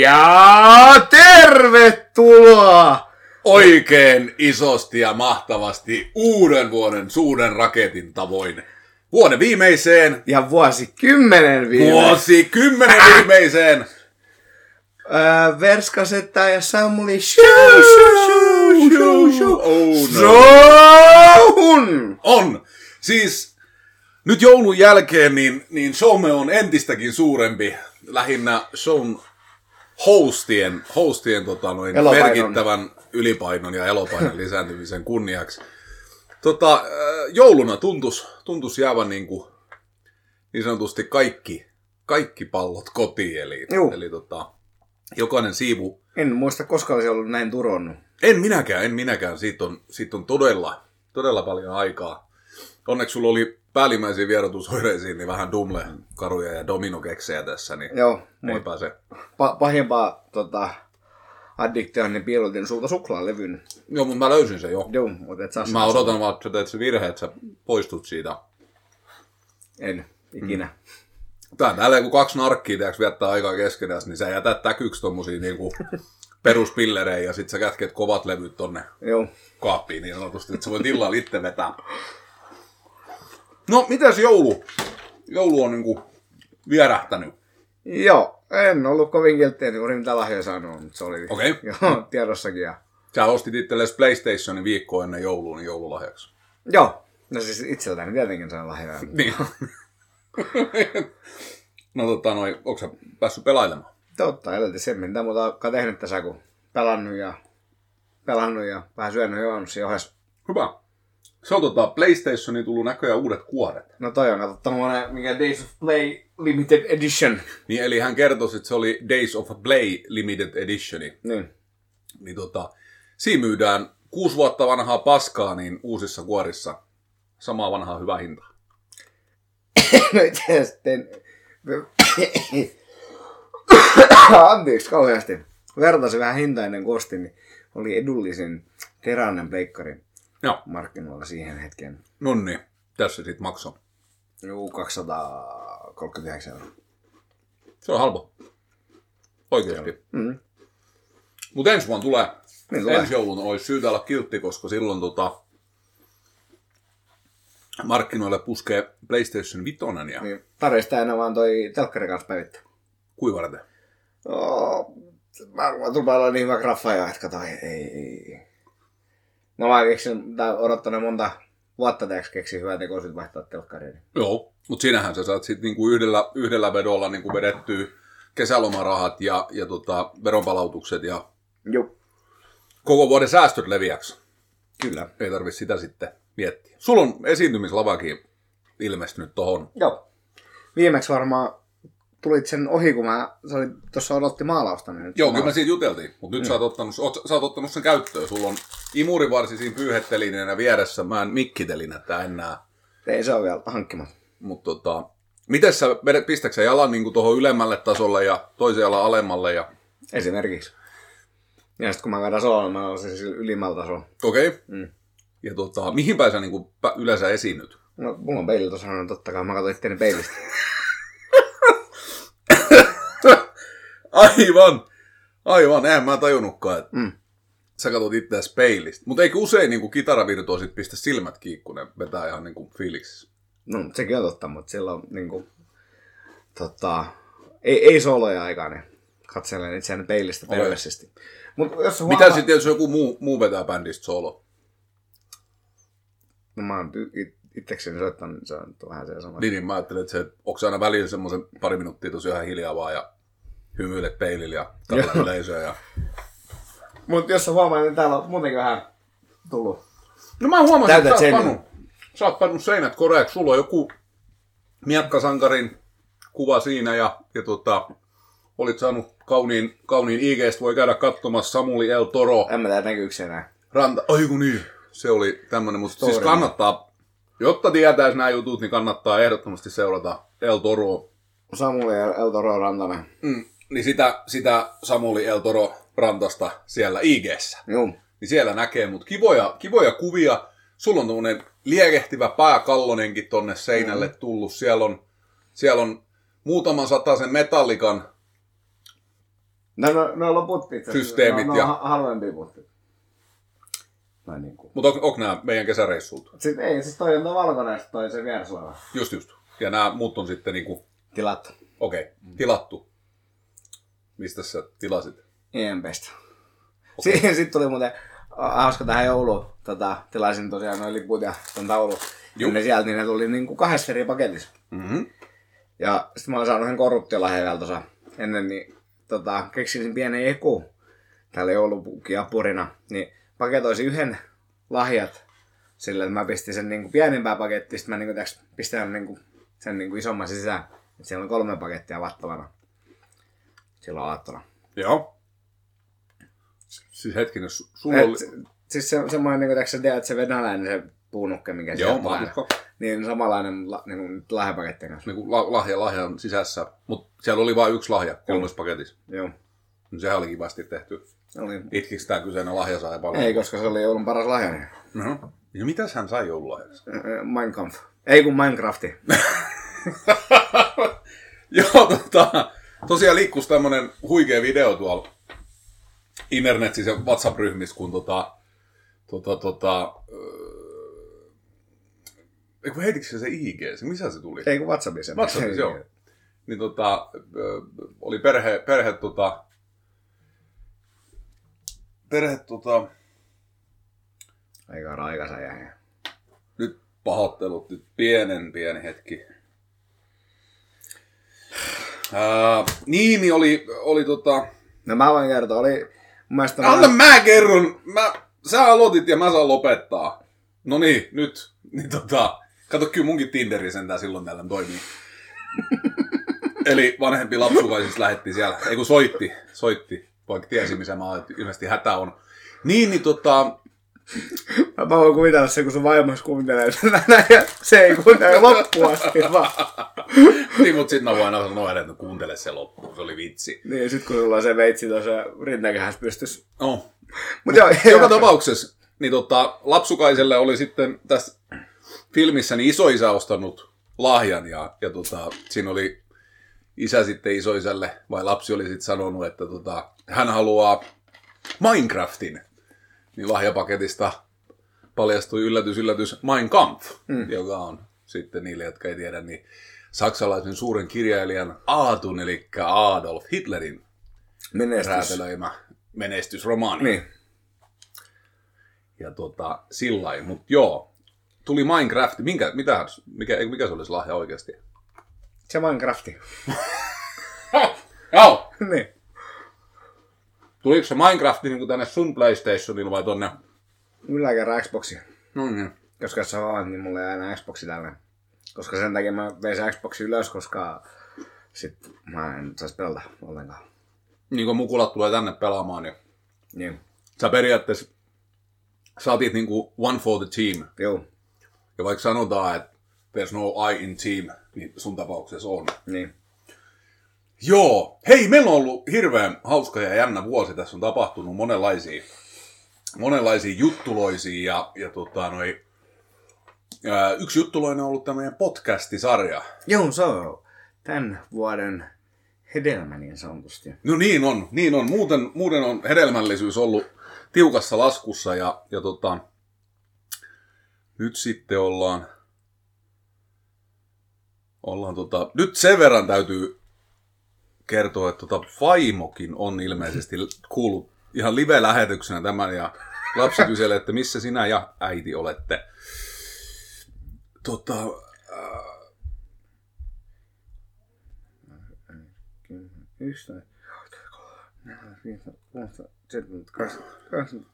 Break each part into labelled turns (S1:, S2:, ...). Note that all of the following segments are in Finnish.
S1: Ja tervetuloa!
S2: Oikein isosti ja mahtavasti uuden vuoden suuren raketin tavoin. Vuoden viimeiseen,
S1: Ja vuosikymmenen viime.
S2: vuosi kymmenen viimeiseen.
S1: Öö, Verskasetta ja Samuli show, show, show, show.
S2: Oh no.
S1: Showhun!
S2: On. Siis nyt joulun jälkeen niin, niin showme on entistäkin suurempi. Lähinnä shown hostien, hostien tota, noin
S1: Elopainon.
S2: merkittävän ylipainon ja elopainon lisääntymisen kunniaksi. Tota, äh, jouluna tuntus, tuntus jäävän niin, kuin, niin sanotusti kaikki, kaikki pallot kotiin. Eli,
S1: Juu.
S2: eli tota, jokainen siivu
S1: En muista koskaan olisi ollut näin turonnut.
S2: en minäkään, en minäkään. Siitä on, siitä on todella, todella paljon aikaa. Onneksi sulla oli päällimmäisiin vierotusoireisiin niin vähän dumle, karuja ja dominokeksejä tässä, niin
S1: Joo,
S2: ei pääse.
S1: pa- pahimpaa tota, addiktioon niin piilotin sulta suklaalevyn.
S2: Joo, mutta mä löysin sen jo.
S1: Joo, mutta et saa
S2: Mä odotan vaan, että teet se virhe, että sä poistut siitä.
S1: En, ikinä.
S2: Tää täällä kun kaksi narkkia teoks viettää aikaa keskenään, niin sä jätät täkyksi tommosia niinku peruspillerejä ja sit sä kätket kovat levyt tonne
S1: Joo.
S2: kaappiin niin sanotusti, että sä voit illalla itse vetää. No, mitäs joulu? Joulu on niinku vierähtänyt.
S1: Joo, en ollut kovin kilttiä, että juuri mitä lahjoja saanut, mutta se oli
S2: Okei.
S1: joo, tiedossakin. Ja...
S2: Sä ostit itsellesi PlayStationin viikko ennen joulua niin joululahjaksi.
S1: Joo, no siis itseltäni tietenkin sain lahjoja.
S2: Niin. no tota noin, onko sä päässyt pelailemaan?
S1: Totta, edelti sen, mitä muuta olekaan tehnyt tässä, kun pelannut ja pelannut ja vähän syönyt ja juonut siinä ohessa.
S2: Hyvä. Se on tota, PlayStationin tullut näköjään uudet kuoret.
S1: No toi on katsottu tommonen, mikä Days of Play Limited Edition.
S2: Niin, eli hän kertoi, että se oli Days of Play Limited Editioni.
S1: Niin.
S2: Niin tota, siinä myydään kuusi vuotta vanhaa paskaa, niin uusissa kuorissa samaa vanhaa hyvää hintaa.
S1: no itse tein... Anteeksi kauheasti. Vertasin vähän hintaa ennen kuin ostin, niin oli edullisin teräinen pleikkari
S2: Joo.
S1: markkinoilla siihen hetkeen.
S2: No niin, tässä sitten maksoi.
S1: Juu, 239 euroa.
S2: Se on halpa. Oikeasti.
S1: Mm.
S2: Mutta ensi vuonna tulee.
S1: Niin tulee.
S2: Ensi joulun olisi syytä olla kiltti, koska silloin tota, markkinoille puskee PlayStation 5 ja niin.
S1: Tarvitsisi aina vaan toi telkkari kanssa päivittää.
S2: kui varten.
S1: Oh, mä tulla olla niin hyvä graffa jo, että kato, ei, ei, ei. Mä vaan keksin, tai odottanut monta vuotta teeksi keksin hyvää tekoa vaihtaa telkkariin.
S2: Joo, mutta sinähän sä saat sitten niinku yhdellä, yhdellä vedolla niinku vedettyä kesälomarahat ja, ja tota, veronpalautukset ja
S1: Joo.
S2: koko vuoden säästöt leviäksi.
S1: Kyllä.
S2: Ei tarvi sitä sitten miettiä. Sulla on esiintymislavakin ilmestynyt tohon.
S1: Joo. Viimeksi varmaan tulit sen ohi, kun mä, se oli, tuossa odotti maalausta. Niin nyt
S2: Joo, kyllä me siitä juteltiin, mutta nyt sä, oot ottanut, oot, sä oot ottanut sen käyttöön. Sulla on imurivarsi siinä pyyhettelineenä vieressä. Mä en mikkitelinettä enää.
S1: Ei se ole vielä hankkimatta.
S2: Mutta tota, miten sä pistätkö sä jalan niin tuohon ylemmälle tasolle ja toisen jalan alemmalle? Ja...
S1: Esimerkiksi. Ja sitten kun mä vedän sololla, mä olen siis ylimmällä tasolla.
S2: Okei. Okay.
S1: Mm.
S2: Ja tota, mihin päin sä niin kuin, yleensä esiinnyt?
S1: No, mulla on peili tuossa, no totta kai mä katsoin itteeni peilistä.
S2: Aivan! Aivan, eihän mä tajunnutkaan, että
S1: Mm.
S2: Sä katsot itseäsi peilistä. Mutta eikö usein niin kuin kitaravirtuosit pistä silmät kiinni, kun ne vetää ihan niin kuin fiiliksissä?
S1: No, sekin on totta, mutta silloin niinku, tota, ei, ei soloja aikaan, katselen itseäni peilistä. Mut jos sä
S2: Mitä sitten, jos joku muu, muu vetää bändistä solo?
S1: No mä oon it- itsekseni soittanut, niin se on vähän se sama.
S2: Niin, niin mä ajattelin, että se, onko se aina välillä semmoisen pari minuuttia tosi ihan hiljaa vaan ja hymyilet peilillä ja katsot
S1: Joo.
S2: yleisöä. Ja...
S1: Mut jos sä huomaat, niin täällä on muutenkin vähän tullut.
S2: No mä huomasin, että
S1: Täytät
S2: sä oot,
S1: seinät.
S2: pannut, sä oot pannut seinät koreaksi. Sulla on joku miakkasankarin kuva siinä ja, ja tota, olit saanut kauniin, kauniin IGstä, voi käydä katsomassa Samuli El Toro.
S1: En mä tiedä näkyykö se enää.
S2: Ranta, ai kun niin, se oli tämmönen, mutta siis kannattaa, jotta tietäisi nämä jutut, niin kannattaa ehdottomasti seurata El Toroa.
S1: Samuli ja Eltoro Rantanen.
S2: Mm, niin sitä, sitä Samuli El Toro rantasta siellä.
S1: Juu.
S2: Niin siellä näkee, mutta kivoja, kivoja kuvia. Sulla on tuommoinen liekehtivä pääkallonenkin tonne seinälle tullut. Siellä on, siellä on muutaman sen metallikan
S1: No, no, no itse asiassa.
S2: Systeemit
S1: no, no,
S2: ja-
S1: ha- halvempia puttia. No niin kuin.
S2: Mutta onko nämä meidän kesäreissut?
S1: Sitten ei, siis toi on tuo valkoinen, toi se viereslava.
S2: Just just. Ja nämä muut on sitten niinku,
S1: Tilattu.
S2: okei, okay, tilattu. Mistä sä tilasit?
S1: EMPstä. Okay. Sitten tuli muuten hauska tähän jouluun. Tota, tilasin tosiaan noin liput ja ton taulu. Ja ne sieltä, niin ne tuli niinku kahdessa eri paketissa.
S2: Mm-hmm.
S1: Ja sitten mä oon saanut yhden korruptiolahjan tuossa ennen, niin tota, keksin pienen eku tällä joulupukiapurina. Niin paketoisin yhden lahjat sillä, että mä pistin sen niinku pienempää pakettia, sitten mä niinku, tiiäks, pistän niinku, sen niinku isomman sisään. Et siellä on kolme pakettia vattavana silloin aattona.
S2: Joo. Siis hetkinen, su- sulla oli...
S1: Et, siis se, semmoinen, niin kuin, sä tiedät, se venäläinen se puunukke, mikä
S2: Joo,
S1: sieltä tulee.
S2: uskon.
S1: Niin samanlainen la, niin kuin, lahjapakettien kanssa.
S2: Niinku la- lahja lahjan sisässä, mutta siellä oli vain yksi lahja kolmessa paketissa.
S1: Joo.
S2: No, sehän oli kivasti tehty.
S1: Oli.
S2: Itkikö tämä kyseinen lahja sai paljon?
S1: Ei, koska se oli joulun paras lahja. Niin.
S2: No. Ja mitäs hän sai joululahjaksi?
S1: Minecraft. Ei kun Minecrafti.
S2: Joo, tota, tosiaan liikkuisi tämmönen huikea video tuolla internetissä ja WhatsApp-ryhmissä, kun tota, tota, tota, öö, eikö heitikö se se IG, se, missä se tuli?
S1: Ei kun WhatsAppissa.
S2: WhatsAppissa, joo. Niin tota, öö, oli perhe, perhe tota, perhe tota,
S1: Aika raikasa jäi.
S2: nyt pahoittelut, nyt pienen pieni hetki. Ää, niin oli, oli tota...
S1: No mä voin kertoa, oli mun mielestä...
S2: Anna mä kerron! Mä, sä aloitit ja mä saan lopettaa. No niin, nyt. Niin tota, kato, kyllä munkin Tinderi sentään silloin tällöin toimii. Eli vanhempi lapsukaisista lähetti siellä, ei kun soitti, soitti, vaikka tiesi missä mä että ilmeisesti hätä on. Niin, niin tota,
S1: Mä voin kuvitella se, kun sun vaimos kuuntelee näin, ja se ei kuuntele loppuun asti vaan.
S2: niin, mutta sitten mä voin aina sanoa, että kuuntele se loppuun, se oli vitsi.
S1: Niin, sit kun sulla on se veitsi tuossa rintakehässä pystys.
S2: No,
S1: Mut joo,
S2: joka tapauksessa, niin tota, lapsukaiselle oli sitten tässä filmissä niin isoisä ostanut lahjan ja, ja tota, siinä oli isä sitten isoisälle, vai lapsi oli sitten sanonut, että tota, hän haluaa Minecraftin. Niin lahjapaketista paljastui yllätys, yllätys Mein Kampf, mm. joka on sitten niille, jotka ei tiedä, niin saksalaisen suuren kirjailijan Aatun, eli Adolf Hitlerin
S1: Menestys.
S2: räätälöimä menestysromaani.
S1: Niin.
S2: Ja tota, sillä lailla. Mut joo, tuli Minecraft. Minkä, mitä, mikä, mikä se olisi lahja oikeasti?
S1: Se Minecrafti.
S2: Joo!
S1: niin.
S2: Tuliko se Minecraft niin tänne sun PlayStationille vai tonne?
S1: Yläkerran Xboxi.
S2: No niin.
S1: Koska jos sä vaan, niin mulla ei aina Xboxi tällä. Koska sen takia mä vein sen Xboxi ylös, koska sit mä en saisi pelata ollenkaan.
S2: Niin kun mukulat tulee tänne pelaamaan, niin
S1: Niin.
S2: sä periaatteessa saatit niinku one for the team.
S1: Joo.
S2: Ja vaikka sanotaan, että there's no I in team, niin sun tapauksessa on.
S1: Niin.
S2: Joo. Hei, meillä on ollut hirveän hauska ja jännä vuosi. Tässä on tapahtunut monenlaisia, monenlaisia juttuloisia ja, ja tota, noi, ää, yksi juttuloinen on ollut tämä meidän podcastisarja.
S1: Joo, se on tämän vuoden hedelmä niin sanotusti.
S2: No niin on, niin on. Muuten, muuten on hedelmällisyys ollut tiukassa laskussa ja, ja tota, nyt sitten ollaan, ollaan tota, nyt sen verran täytyy kertoa, että tota, vaimokin on ilmeisesti kuullut ihan live-lähetyksenä tämän ja lapsi kyselee, että missä sinä ja äiti olette. Tota,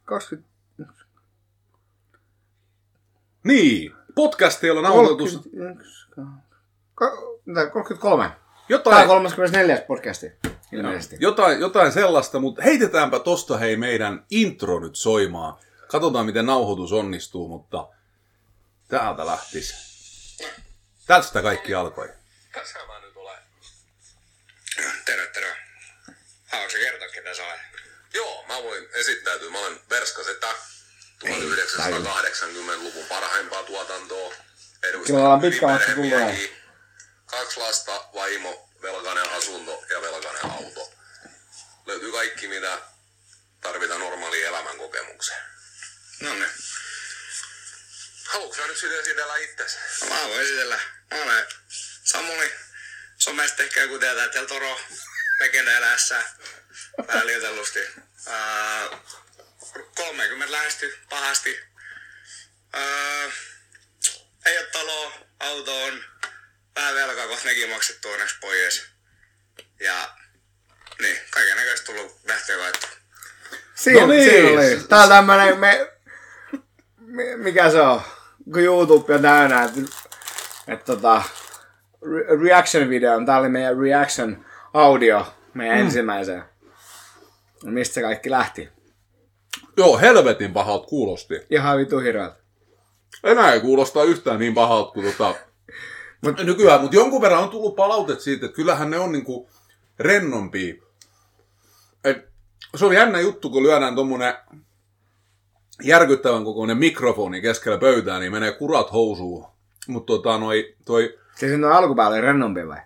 S1: kaksikymmentä,
S2: niin, podcast on nauhoitus.
S1: 33. Tämä
S2: Jotain,
S1: on 34. podcasti, ilmeisesti.
S2: Jotain, jotain sellaista, mutta heitetäänpä tosta hei meidän intro nyt soimaan. Katsotaan, miten nauhoitus onnistuu, mutta täältä lähtis. Tästä kaikki alkoi. Tässä mä nyt olen.
S3: Terve, terve. Haluatko sä kertoa, ketä sä olet?
S4: Joo, mä voin esittäytyä. Mä olen Verska Setä, 1980-luvun parhaimpaa tuotantoa. Edustan
S1: Kyllä ollaan pitkä tullut.
S4: Kaksi lasta, vaimo, velkainen asunto ja velkainen auto. Löytyy kaikki, mitä tarvitaan normaaliin elämänkokemukseen.
S3: No niin.
S4: Haluatko sä nyt sitten esitellä itsesi?
S3: No, mä voin esitellä. Mä olen Samuli. Somesta ehkä joku tietää Del Toro. Legenda eläessä. Vähän liioitellusti. Ää, 30 lähesty pahasti. Ää, ei ole taloa, auto on. Vähän velkaa, kohta nekin maksettu onneksi pois. Ja niin, kaiken näköistä tullut lähteä laittaa.
S1: Siinä,
S2: No niin.
S1: siinä oli. Tää on tämmönen, me, me, mikä se on, kun YouTube on täynnä, että et tota, re- reaction video, tää oli meidän reaction audio, meidän mm. ensimmäiseen. No mistä se kaikki lähti?
S2: Joo, helvetin pahalta kuulosti.
S1: Ihan vitu hirveältä.
S2: Enää ei kuulostaa yhtään niin pahalta kuin tota... Mut, nykyään, mutta jonkun verran on tullut palautet siitä, että kyllähän ne on niinku rennompia. Et se on jännä juttu, kun lyödään tommonen järkyttävän kokoinen mikrofoni keskellä pöytää, niin menee kurat housuun. Mutta tota, noi, toi,
S1: Siis on alkupäällä oli rennompi vai?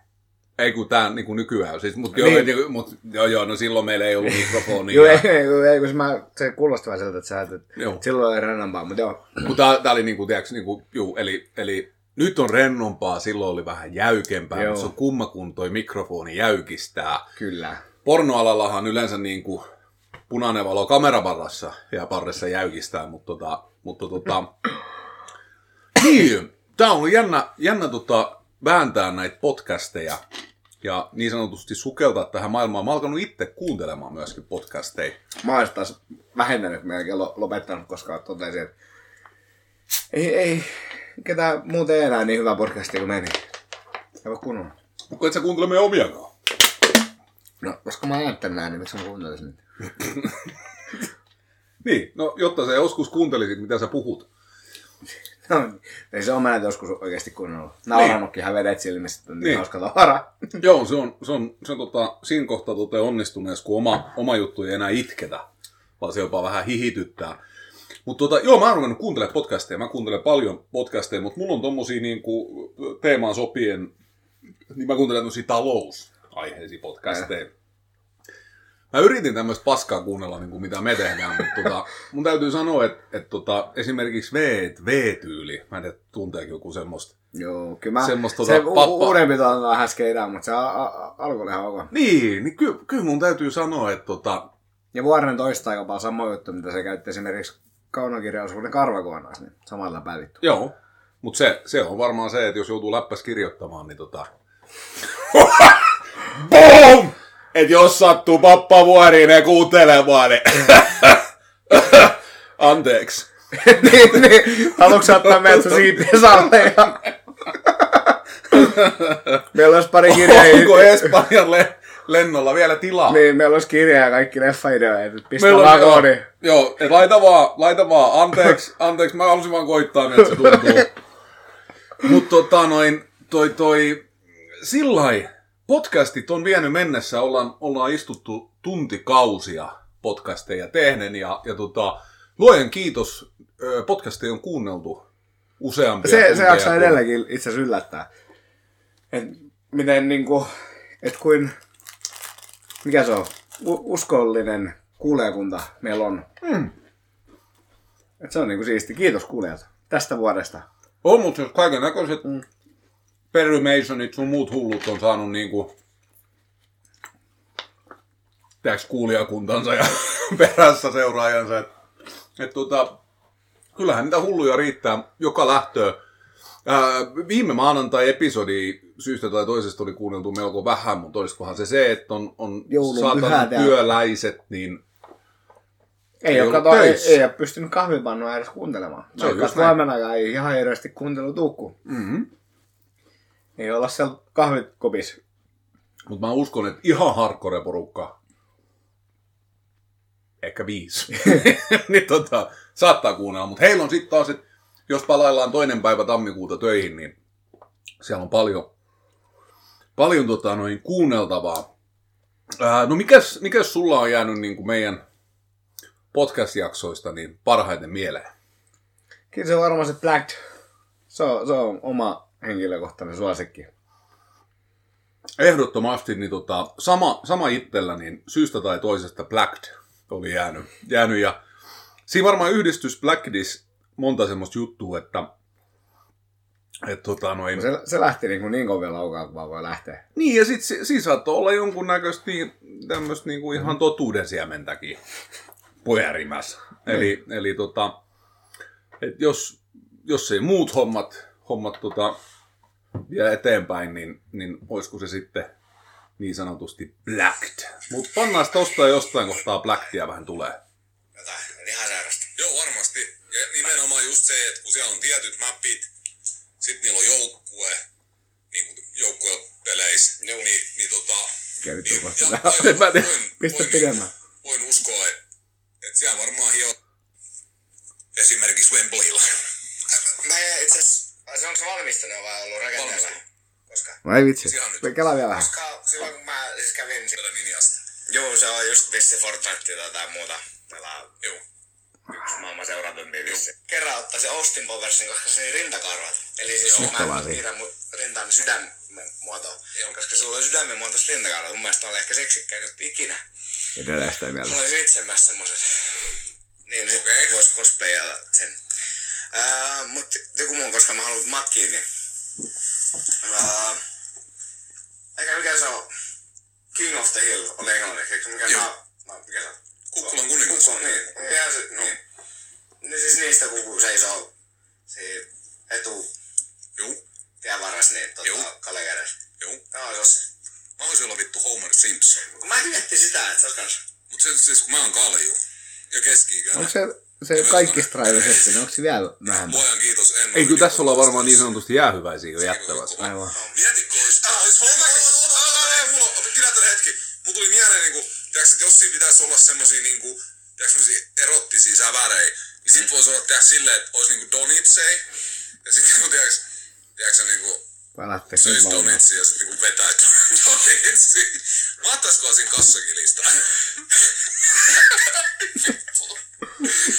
S2: ei kun tää niinku nykyään, siis, mut,
S1: Niin.
S2: joo, mut, joo, joo, no silloin meillä ei ollut mikrofonia.
S1: Joo, ei, ei, kun se, mä, se kuulosti vähän siltä, että sä
S2: Joo.
S1: että silloin oli rennompaa, mutta joo.
S2: Mutta tää, tää oli niinku, tiiäks, niinku, juu, eli, eli nyt on rennompaa, silloin oli vähän jäykempää,
S1: Joo.
S2: mutta se on kumma, kun toi mikrofoni jäykistää.
S1: Kyllä.
S2: Pornoalallahan yleensä niinku punainen valo kameraparrassa ja parressa jäykistää, mutta tota, mutta tota, niin, tää on ollut jännä, jännä tota, vääntää näitä podcasteja ja niin sanotusti sukeltaa tähän maailmaan. Mä oon alkanut itse kuuntelemaan myöskin podcasteja.
S1: Mä olisin taas vähentänyt melkein lo- lopettanut, koska totesin, että ei, ei ketään muuten ei enää niin hyvä podcasti kuin meni. Ei voi kunnolla.
S2: Mutta et sä kuuntele meidän omiakaan?
S1: No, koska mä ajattelen näin, niin miksi mä kuuntelisin?
S2: Niin, no jotta sä joskus kuuntelisit, mitä sä puhut.
S1: No, ei se on mä joskus oikeasti kuunnellut. Naurannutkin ihan vedet silmissä, niin,
S2: Niin.
S1: hauska tavara.
S2: Joo, se on, se on, se on tota, siinä kohtaa tota onnistuneessa, kun oma, oma juttu ei enää itketä, vaan se jopa vähän hihityttää. Mutta tota, joo, mä oon ruvennut kuuntelemaan podcasteja. Mä kuuntelen paljon podcasteja, mutta mulla on tommosia niinku, teemaan sopien, niin mä kuuntelen tommosia talousaiheisia podcasteja. Mä yritin tämmöistä paskaa kuunnella, niin kuin mitä me tehdään, mutta tota, mun täytyy sanoa, että, että tota, esimerkiksi V, V-tyyli, mä en tiedä, tunteeko joku semmoista.
S1: Joo, kyllä mä,
S2: Semmosta
S1: se
S2: tota
S1: u-
S2: pappa-
S1: uudempi on vähän skeidää, mutta se alkoi ihan ok.
S2: Niin, niin kyllä, kyllä mun täytyy sanoa, että tota,
S1: Ja Vuorinen toistaa jopa sama juttu, mitä se käytti esimerkiksi kaunokirjallisuuden karvakuonnassa, niin samalla päivitty.
S2: Joo, mutta se, se on varmaan se, että jos joutuu läppäs kirjoittamaan, niin tota... BOOM! Et jos sattuu pappa vuorinen kuuntelemaan, niin... Anteeksi.
S1: niin, niin. Haluatko sä ottaa meidät sun siipien sarve ja... Meillä olisi pari kirjaa.
S2: Onko Espanjan le- lennolla vielä tilaa?
S1: Niin, meillä olisi kirjaa ja kaikki leffaideoja. että Pistä
S2: Meillä
S1: vaan koodi.
S2: joo, et laita vaan, laita vaan, anteeksi, anteeksi, mä halusin vaan koittaa, että se tuntuu. Mutta tota noin, toi toi, sillai, podcastit on vienyt mennessä, ollaan, ollaan istuttu tuntikausia podcasteja tehden ja, ja tota, luojan kiitos, podcasteja on kuunneltu useampia
S1: Se, se jaksaa edelleenkin itse asiassa yllättää. Et miten niinku, et kuin, mikä se on, U- uskollinen kuulijakunta meillä on.
S2: Mm.
S1: Et se on niinku siisti. Kiitos kuulijat tästä vuodesta.
S2: On, mutta jos kaiken näköiset mm. Perry Masonit sun muut hullut on saanut niinku tiedätkö, kuulijakuntansa ja perässä seuraajansa. Et, et tota, kyllähän niitä hulluja riittää joka lähtöä. Viime maanantai-episodi syystä tai toisesta oli kuunneltu melko vähän, mutta olisikohan se se, että on, on
S1: ja-
S2: työläiset, niin
S1: Ei,
S2: Ei
S1: ole, kato, ei, ei ole pystynyt kahvipannua edes kuuntelemaan.
S2: Se on just näin.
S1: ei ihan hirveästi kuuntelu tuukku.
S2: mm-hmm.
S1: Ei olla siellä kahvikopissa.
S2: Mutta mä uskon, että ihan hardcore porukka, ehkä viisi, niin tota, saattaa kuunnella. Mutta heillä on sitten taas, että jos palaillaan toinen päivä tammikuuta töihin, niin siellä on paljon, paljon tota, noin kuunneltavaa. Ää, no mikäs, mikäs sulla on jäänyt niin kuin meidän podcast-jaksoista niin parhaiten mieleen?
S1: Kyllä se on varmaan se Black. Se on, se on oma henkilökohtainen suosikki.
S2: ehdottomasti niin tota, sama, sama itsellä, niin syystä tai toisesta Blacked oli jäänyt. jäänyt ja siinä varmaan yhdistys Blackdis monta semmoista juttua, että et, tota, noin,
S1: Se, se lähti niin, kuin niin kovia laukaa, kun vaan voi lähteä.
S2: niin, ja sitten si, siinä saattoi olla jonkunnäköistä niin, tämmöistä niin kuin ihan totuuden siementäkin pyörimässä. Eli, eli tota, et jos, jos ei muut hommat, hommat tota, vie eteenpäin, niin, niin olisiko se sitten niin sanotusti blacked. Mutta pannaan tosta jostain kohtaa blackia vähän tulee.
S3: Jotain ihan sairasta.
S4: Joo, varmasti. Nimenomaan just se, että kun siellä on tietyt mappit, sit niillä on joukkue, niin kuin joukkuepeleissä,
S3: Joo.
S4: niin, niin tota...
S1: Käy
S4: niin,
S1: mä tiedä.
S4: voin-
S1: Pistä
S4: voin-
S1: pidemmän.
S4: Voin uskoa, että, että siellä varmaan hio esimerkiksi Wembleylla.
S3: Mä itse asiassa, se onko se valmistunut vai ollut rakenteella? Koska?
S1: No ei vitsi. Me kelaa vielä vähän.
S3: Koska silloin kun mä siis kävin,
S4: Tätä Ninjasta.
S3: joo se on just vissi Fortnite tai muuta. Pelaa
S4: Joo.
S3: Maailman seuratumpi vissi. Kerran ottaisin Austin Powersin, koska se ei rintakarvat. Eli siis
S1: Mahtavaa
S3: mä
S1: siinä.
S3: piirrän mun rintaan sydämen muotoon.
S4: Joo.
S3: Koska sulla on sydämen muotoiset rintakarvat. Mun mielestä oli ehkä seksikkäin ikinä.
S1: Edelleen sitä mieltä.
S3: Mulla olisi itse myös semmoset. Niin, sit
S4: Okei.
S3: vois cosplayata sen. Ää, mut joku muu, koska mä haluan matkiin, niin... Ää, eikä mikä se on? King of the Hill on englanniksi, mikä
S4: Joo.
S3: mä, mä, mikä se on?
S4: Kukkulan kuningas.
S3: Kukko, niin. Ihan se, niin. Niin siis niistä kun seisoo siinä etu
S4: Joo.
S3: tien varressa, niin tota, Kalle kädessä.
S4: Joo.
S3: Joo, se on se.
S4: Mä voisin olla vittu Homer Simpson.
S3: Kun mä miettin sitä, että se olisi kans...
S4: Mut se, siis kun mä oon kalju ja keski-ikäinen.
S1: Onko se, se kaikki strivesetti, niin onko se vielä vähemmän?
S4: Luojan kiitos, en
S2: Ei,
S4: ole
S2: kyllä tässä ollaan varmaan niin sanotusti jäähyväisiä jo jättävässä.
S1: Aivan.
S4: Mietitkö, olisi... Ah, olisi Homer... Ei, mulla on... Pidä tän hetki. Mulla tuli mieleen niinku... Että jos siinä pitäisi olla semmosia niinku... Tiedätkö, semmosia erottisia sävärejä, niin sit voisi olla tiedätkö silleen, että olisi niinku donitsei. Ja sitten niinku, tiedätkö, tiedätkö niinku...
S1: Nyt laulaa.
S4: donitsia ja sitten niinku vetää donitsia. Mahtaisikohan siinä kassakilista?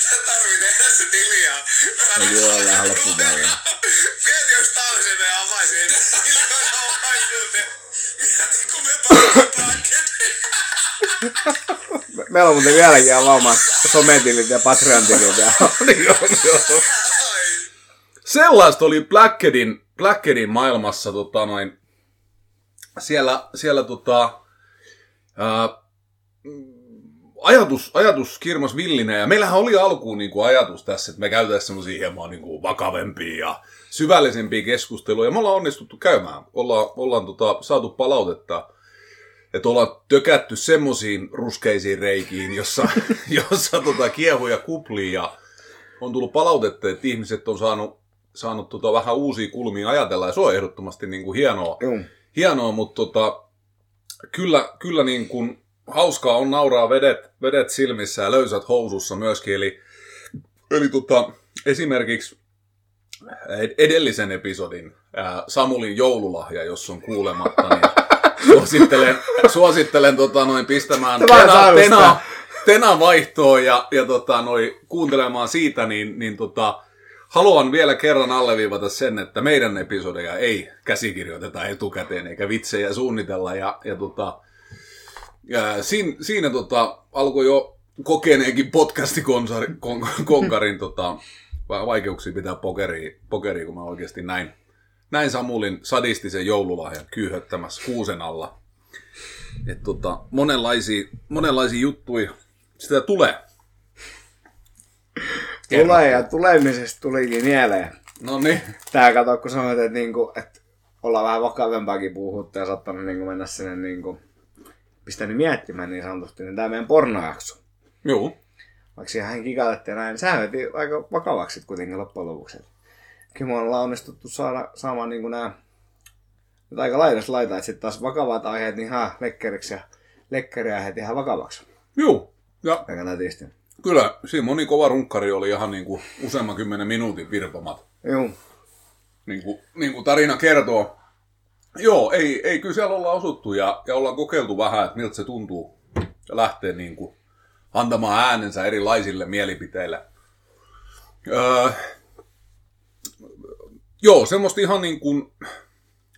S3: Sä tarvii tehdä se tiliä.
S1: Kyllä ole vähän loppupäivänä.
S3: Mieti, jos tausin ja avaisin. Miljoona avaisin. Mieti, kun me.
S1: Me- Meillä on muuten vieläkin ihan omat sometilit ja Patreon-tilit. Niin.
S2: Sellaista oli Blackheadin, Blackheadin maailmassa tota noin, siellä, siellä tota, ää, ajatus, ajatus kirmas villinä ja meillähän oli alkuun niin kuin ajatus tässä, että me käytäisiin semmoisia hieman niin kuin vakavempia ja syvällisempiä keskusteluja. Me ollaan onnistuttu käymään, ollaan, ollaan tota, saatu palautetta, että ollaan tökätty semmoisiin ruskeisiin reikiin, jossa, jossa tota, kiehuja kuplii ja on tullut palautetta, että ihmiset on saanut, saanut tota vähän uusia kulmia ajatella, ja se on ehdottomasti niin kuin hienoa,
S1: Juu.
S2: hienoa mutta tota, kyllä, kyllä niin kuin hauskaa on nauraa vedet, vedet silmissä ja löysät housussa myöskin, eli, eli tota, esimerkiksi ed- edellisen episodin ää, Samulin joululahja, jos on kuulematta, niin suosittelen, suosittelen tota, noin pistämään tena, tena, tena vaihtoon ja, ja tota, noi, kuuntelemaan siitä, niin, niin tota, haluan vielä kerran alleviivata sen, että meidän episodeja ei käsikirjoiteta etukäteen eikä vitsejä suunnitella. Ja, ja tota, ja siinä, siinä tota, alkoi jo kokeneenkin podcasti-konkarin tota, va- vaikeuksia pitää pokeria, pokeria, kun mä oikeasti näin, näin Samulin sadistisen joululahjan kyyhöttämässä kuusen alla. Et tota, monenlaisia, monenlaisia juttuja sitä tulee.
S1: Tulee ja tulemisesta tulikin mieleen.
S2: No niin.
S1: Tää kato, kun sanoit, että, niinku, että ollaan vähän vakavempaakin puhuttu ja saattanut niinku mennä sinne niinku, pistänyt miettimään niin sanotusti, niin tää meidän pornojakso.
S2: Joo.
S1: Vaikka siihen kikailettiin näin, niin sehän veti aika vakavaksi kuitenkin loppujen lopuksi. Kyllä me ollaan onnistuttu saada, saamaan niinku nää nyt aika laidasta laita, että sitten taas vakavat aiheet niin ihan lekkeriksi ja lekkeriaiheet ihan vakavaksi.
S2: Joo. Ja
S1: Aika nätisti.
S2: kyllä, siinä moni kova runkkari oli ihan niin kuin useamman kymmenen minuutin virpomat.
S1: Joo.
S2: Niin kuin, niin kuin tarina kertoo. Joo, ei, ei kyllä siellä ollaan osuttu ja, ja ollaan kokeiltu vähän, että miltä se tuntuu lähteä niin kuin antamaan äänensä erilaisille mielipiteille. Öö, joo, semmoista ihan niin kuin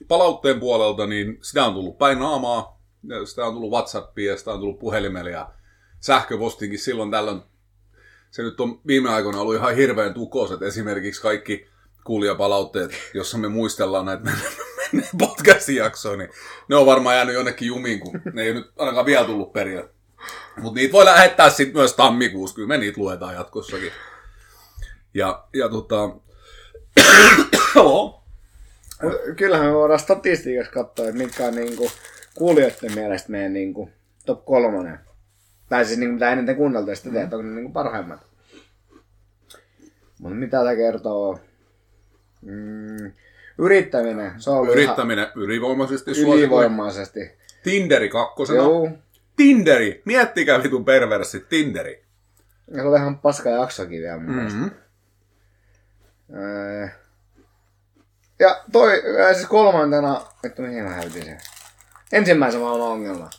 S2: palautteen puolelta, niin sitä on tullut päin naamaa, sitä on tullut Whatsappia, sitä on tullut puhelimella, ja sähköpostinkin silloin tällöin. Se nyt on viime aikoina ollut ihan hirveän tukoiset, esimerkiksi kaikki kuulijapalautteet, jossa me muistellaan näitä podcastin jaksoja, niin ne on varmaan jäänyt jonnekin jumiin, kun ne ei nyt ainakaan vielä tullut perille. Mutta niitä voi lähettää sitten myös tammikuussa, kyllä me niitä luetaan jatkossakin. Ja, ja tota... Joo.
S1: Kyllähän me voidaan statistiikassa katsoa, että mitkä on niinku kuulijoiden mielestä meidän niinku top kolmonen. Tai siis niinku mitä eniten kuunneltu, ja sitten mm. onko ne niinku parhaimmat. Mutta mitä tämä kertoo? Mm, yrittäminen, se on
S2: Yrittäminen ylivoimaisesti
S1: ihan
S2: suosituin.
S1: ylivoimaisesti.
S2: Tinderi kakkosena.
S1: Joo.
S2: Tinderi! Miettikää vitun perverssit, Tinderi.
S1: Ja se oli ihan paska jaksokin vielä mun mielestä.
S2: Mm-hmm.
S1: Öö, Ja toi, ää, siis kolmantena, vittu mihin mä häytin sen? Ensimmäisen maailman ongelma.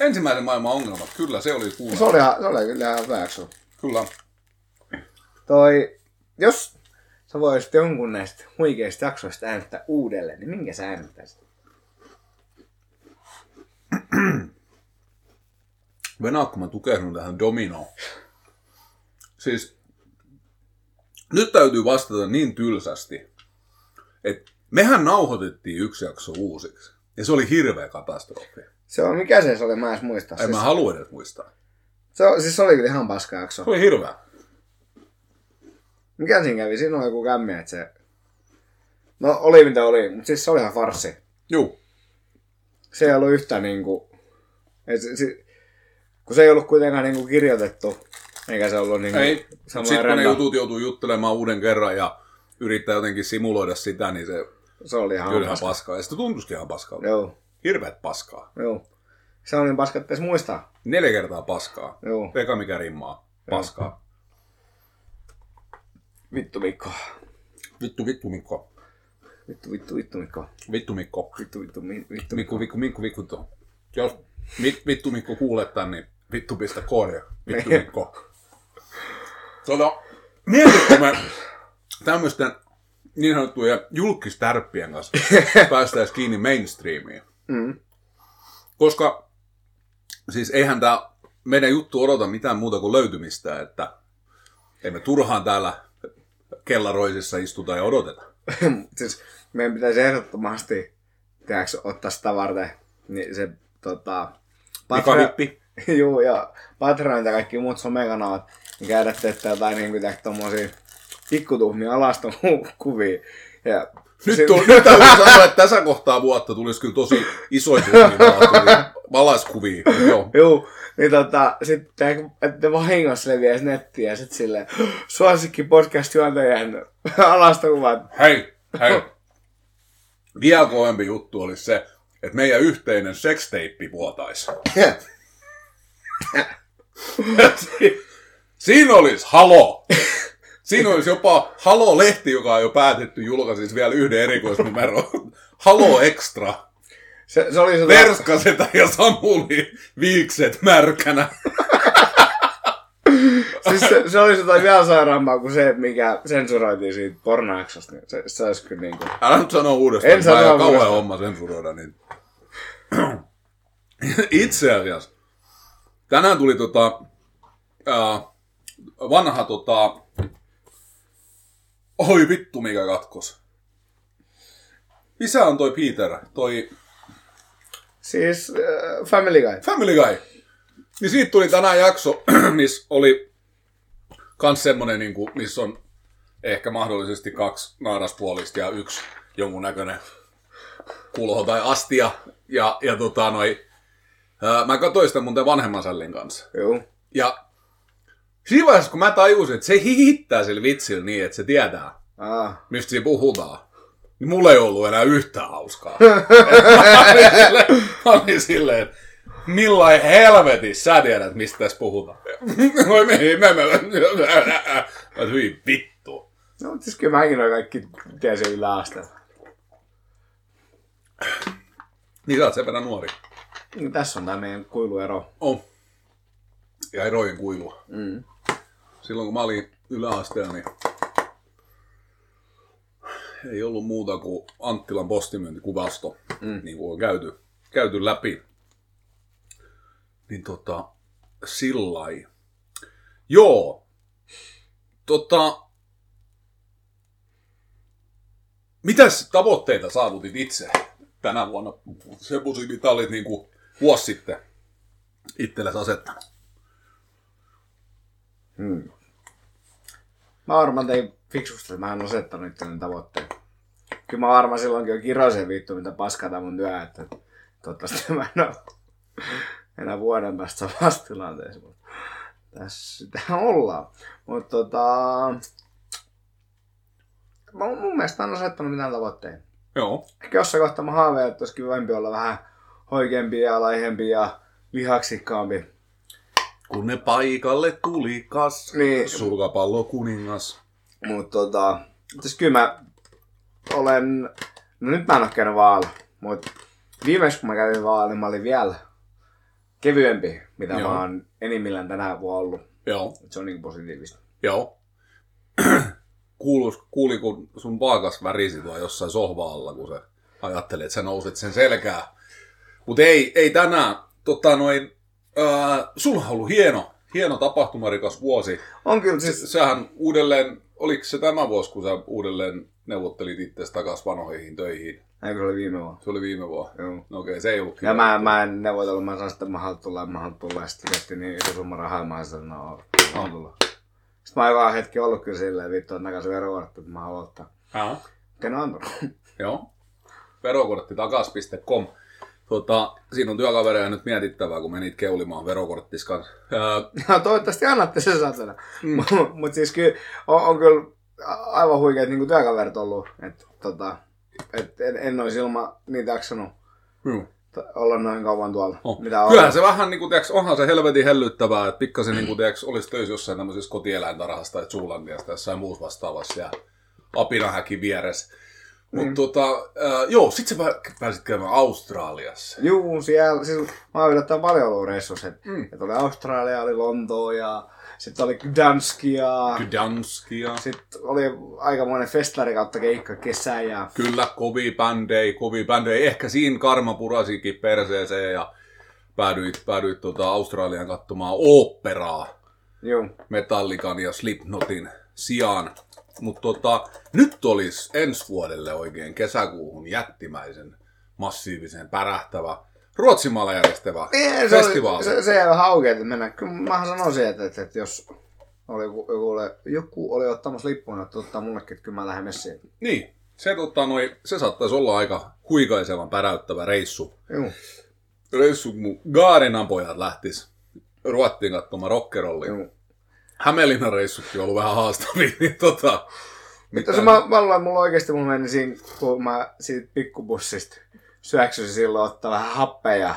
S2: Ensimmäisen maailman ongelmat, kyllä se oli kuulla.
S1: Se oli, se oli kyllä ihan jakso.
S2: Kyllä.
S1: Toi, jos sä voisit jonkun näistä huikeista jaksoista äänittää uudelleen, niin minkä sä äänittäisit?
S2: Venaatko mä tukehdun tähän dominoon? Siis, nyt täytyy vastata niin tylsästi, että mehän nauhoitettiin yksi jakso uusiksi. Ja se oli hirveä katastrofi.
S1: Se on, mikä se, oli, mä en muista.
S2: En
S1: Siis,
S2: mä halua edes muistaa.
S1: se, on- siis se oli kyllä ihan paska jakso.
S2: Se oli hirveä.
S1: Mikä siinä kävi? Siinä oli joku kämmi, että se... No oli mitä oli, mutta siis se oli ihan farssi.
S2: Juu.
S1: Se ei ollut yhtään niinku... Et se, se, kun se ei ollut kuitenkaan niinku kirjoitettu, eikä se ollut niinku...
S2: Ei. Sitten kun ne jutut joutuu juttelemaan uuden kerran ja yrittää jotenkin simuloida sitä, niin se
S1: Se oli
S2: ihan
S1: paska.
S2: paskaa. Ja sitten tuntuisikin ihan paskalta.
S1: Joo,
S2: Hirveät paskaa.
S1: joo. Se on niin paska, että edes muistaa.
S2: Neljä kertaa paskaa.
S1: Joo.
S2: Eka mikä rimmaa. Paskaa.
S1: Vittu Mikko.
S2: Vittu, vittu Mikko.
S1: Vittu, vittu, vittu Mikko.
S2: Vittu Mikko.
S1: Vittu, vittu, mi- vittu
S2: Mikko, Mikko, Mikko, Mikko. to- Jos mit, vittu Mikko kuulet tän, niin vittu pistä korja. Vittu Mikko. Tota, mietitkö me tämmöisten niin sanottujen julkistärppien kanssa päästäisiin kiinni mainstreamiin?
S1: Mm.
S2: Koska siis eihän tämä meidän juttu odota mitään muuta kuin löytymistä, että emme turhaan täällä kellaroisissa istuta ja odoteta.
S1: siis meidän pitäisi ehdottomasti tiedätkö, ottaa sitä varten niin se tota,
S2: Pikavippi.
S1: Juu, ja Patreon ja kaikki muut somekanavat, niin käydä teettää jotain niin kuin tommosia pikkutuhmia alastomukuvia. Ja
S2: Nyt, tu- nyt täytyy sanoa, että tässä kohtaa vuotta tulisi kyllä tosi isoja kuvia, valaiskuvia. Joo.
S1: Juu, niin tota, sitten että vahingossa leviäisi nettiin ja sitten silleen, suosikki podcast juontajien alastokuvat.
S2: Hei, hei. Vielä kovempi juttu olisi se, että meidän yhteinen sexteippi vuotaisi. Siinä olisi Halo. Siinä olisi jopa Halo-lehti, joka on jo päätetty julkaisisi vielä yhden erikoisnumeron. Halo Extra.
S1: Se, se oli se
S2: Verskaseta ja Samuli viikset märkänä.
S1: siis se, se olisi jotain vielä sairaampaa kuin se, mikä sensuroitiin siitä pornojaksosta. Niin se, se olisi kyllä niin kuin...
S2: Älä nyt sano uudestaan.
S1: En sano
S2: on kauhean
S1: uudestaan.
S2: homma sensuroida. Niin. Itse asiassa. Tänään tuli tota, ää, vanha tota, oi vittu mikä katkos. Missä on toi Peter, toi
S1: Siis äh, Family Guy.
S2: Family Guy. Niin siitä tuli tänään jakso, missä oli kans semmonen, niin kuin, missä on ehkä mahdollisesti kaksi naaraspuolista ja yksi jonkunnäköinen kulho tai astia. Ja, ja tota noi, mä katsoin sitä muuten vanhemman sällin kanssa.
S1: Joo.
S2: Ja siinä vaiheessa, kun mä tajusin, että se hihittää sillä vitsillä niin, että se tietää,
S1: Ah.
S2: mistä siinä puhutaan, niin mulla ei ollut enää yhtään hauskaa. mä olin silleen, mä olin silleen että millain helvetissä sä tiedät, mistä tässä puhutaan. Oi mihin, mä, mä, mä, hyvin vittu.
S1: No, mutta siis kyllä mäkin noin kaikki tiesin yläasteella.
S2: Niin sä oot sen verran nuori.
S1: No, tässä on tää meidän kuiluero.
S2: On. Ja erojen kuilua.
S1: Mm.
S2: Silloin kun mä olin yläasteella, niin ei ollut muuta kuin Anttilan postimyyntikuvasto, mm. niin kuin on käyty, käyty läpi. Niin tota, sillai. Joo. Tota, mitäs tavoitteita saavutit itse tänä vuonna? Semmoisia, mitä olit niin kuin vuosi sitten itsellesi asettanut.
S1: Hmm. Mä varmaan tein fiksusti, että mä en asettanut itselleni tavoitteen. Kyllä mä varmaan silloinkin on kirosen vittu, mitä paskata mun työ, että toivottavasti mä en ole enää vuoden päästä samassa tilanteessa. Mutta tässä sitä ollaan. Mutta tota... Mä mun mielestä en asettanut mitään tavoitteita.
S2: Joo.
S1: Ehkä jossain kohtaa mä haaveilen, että olisi kivempi olla vähän hoikempi ja laihempi ja lihaksikkaampi.
S2: Kun ne paikalle tuli kas,
S1: Niin.
S2: sulkapallo kuningas.
S1: Mutta tota, siis kyllä mä olen, no nyt mä en ole käynyt vaalla, mutta viimeksi kun mä kävin vaalla, niin mä olin vielä kevyempi, mitä
S2: Joo.
S1: mä oon enimmillään tänä vuonna ollut.
S2: Joo,
S1: Et se on niin positiivista.
S2: joo. Kuulus, kuuli, kun sun vaakas värisi tuo jossain sohva-alla, kun sä ajattelet, että sä nouset sen selkää. Mutta ei, ei tänään. Tota noin, ää, sulla on ollut hieno, hieno tapahtumarikas vuosi.
S1: On kyllä siis,
S2: Sähän uudelleen, oliko se tämä vuosi, kun sä uudelleen neuvottelit itse takaisin vanhoihin töihin?
S1: näin se oli viime vuonna.
S2: Se oli viime vuonna.
S1: Joo.
S2: No okei, se ei ollut
S1: Ja mä, mä en neuvotellut, mä sanoin, että mä haluan tulla, mä haluan tulla, ja sitten käytti niin iso summa rahaa, mä sanoin, no, mä haluan tulla. Sitten mä oon joka hetki ollut kyllä silleen, vittu, että takaisin verokortti, että mä haluan ottaa.
S2: Aha.
S1: Ken on antanut?
S2: Joo. Verokortti takas.com. Tota, siinä on työkavereja nyt mietittävää, kun menit keulimaan verokorttis kanssa. Ää,
S1: No, toivottavasti annatte sen satana. Mm. Mutta siis kyllä on, on kyllä aivan huikeat niin työkaverit ollut. Et, tota, et en, en olisi ilman niitä jaksanut
S2: mm.
S1: olla noin kauan tuolla.
S2: Oh.
S1: Mitä on.
S2: Kyllähän se vähän, niin kuin, tiiäks, onhan se helvetin hellyttävää, että pikkasen niin kuin, tiiäks, olisi töissä jossain tämmöisessä kotieläintarhassa tai Zulandiassa tai jossain muussa vastaavassa ja apinahäkin vieressä. Mutta tota, äh, joo, sit sä pä- pääsit käymään Australiassa.
S1: Juu, siellä, siis mä oon yllättävän paljon ollut reissussa. Et,
S2: Mm.
S1: et oli Australia, oli Lontoo ja sitten oli Gdansk ja
S2: Gdanskia.
S1: sitten oli aikamoinen festari kautta keikka kesä ja
S2: Kyllä, kovi bändei, kovi bändei. Ehkä siinä karma purasikin perseeseen ja päädyit, päädyit tota Australian katsomaan oopperaa
S1: juu.
S2: Metallican ja Slipknotin sijaan. Mutta tota, nyt olisi ensi vuodelle oikein kesäkuuhun jättimäisen massiivisen pärähtävä Ruotsimaalla järjestävä
S1: Ei, se,
S2: festivaali.
S1: se, se jäi vähän auki, että mennä. Kyllä mähän sanoisin, että, että, että jos oli joku, joku, oli, joku oli ottamassa lippuun, että ottaa mullekin, että kyllä mä lähden messiin.
S2: Niin, se, tota, noi, se saattaisi olla aika huikaisevan päräyttävä reissu.
S1: Joo.
S2: Reissu, kun Gaarinan pojat lähtis Ruottiin katsomaan rockerollia.
S1: Joo.
S2: Hämeenlinnan reissutkin on ollut vähän haastavia, niin tota...
S1: Mutta se mä, mä luulen, mulla oikeesti mulla meni siinä, kun mä siitä pikkubussista syöksyisin silloin ottaa vähän happea ja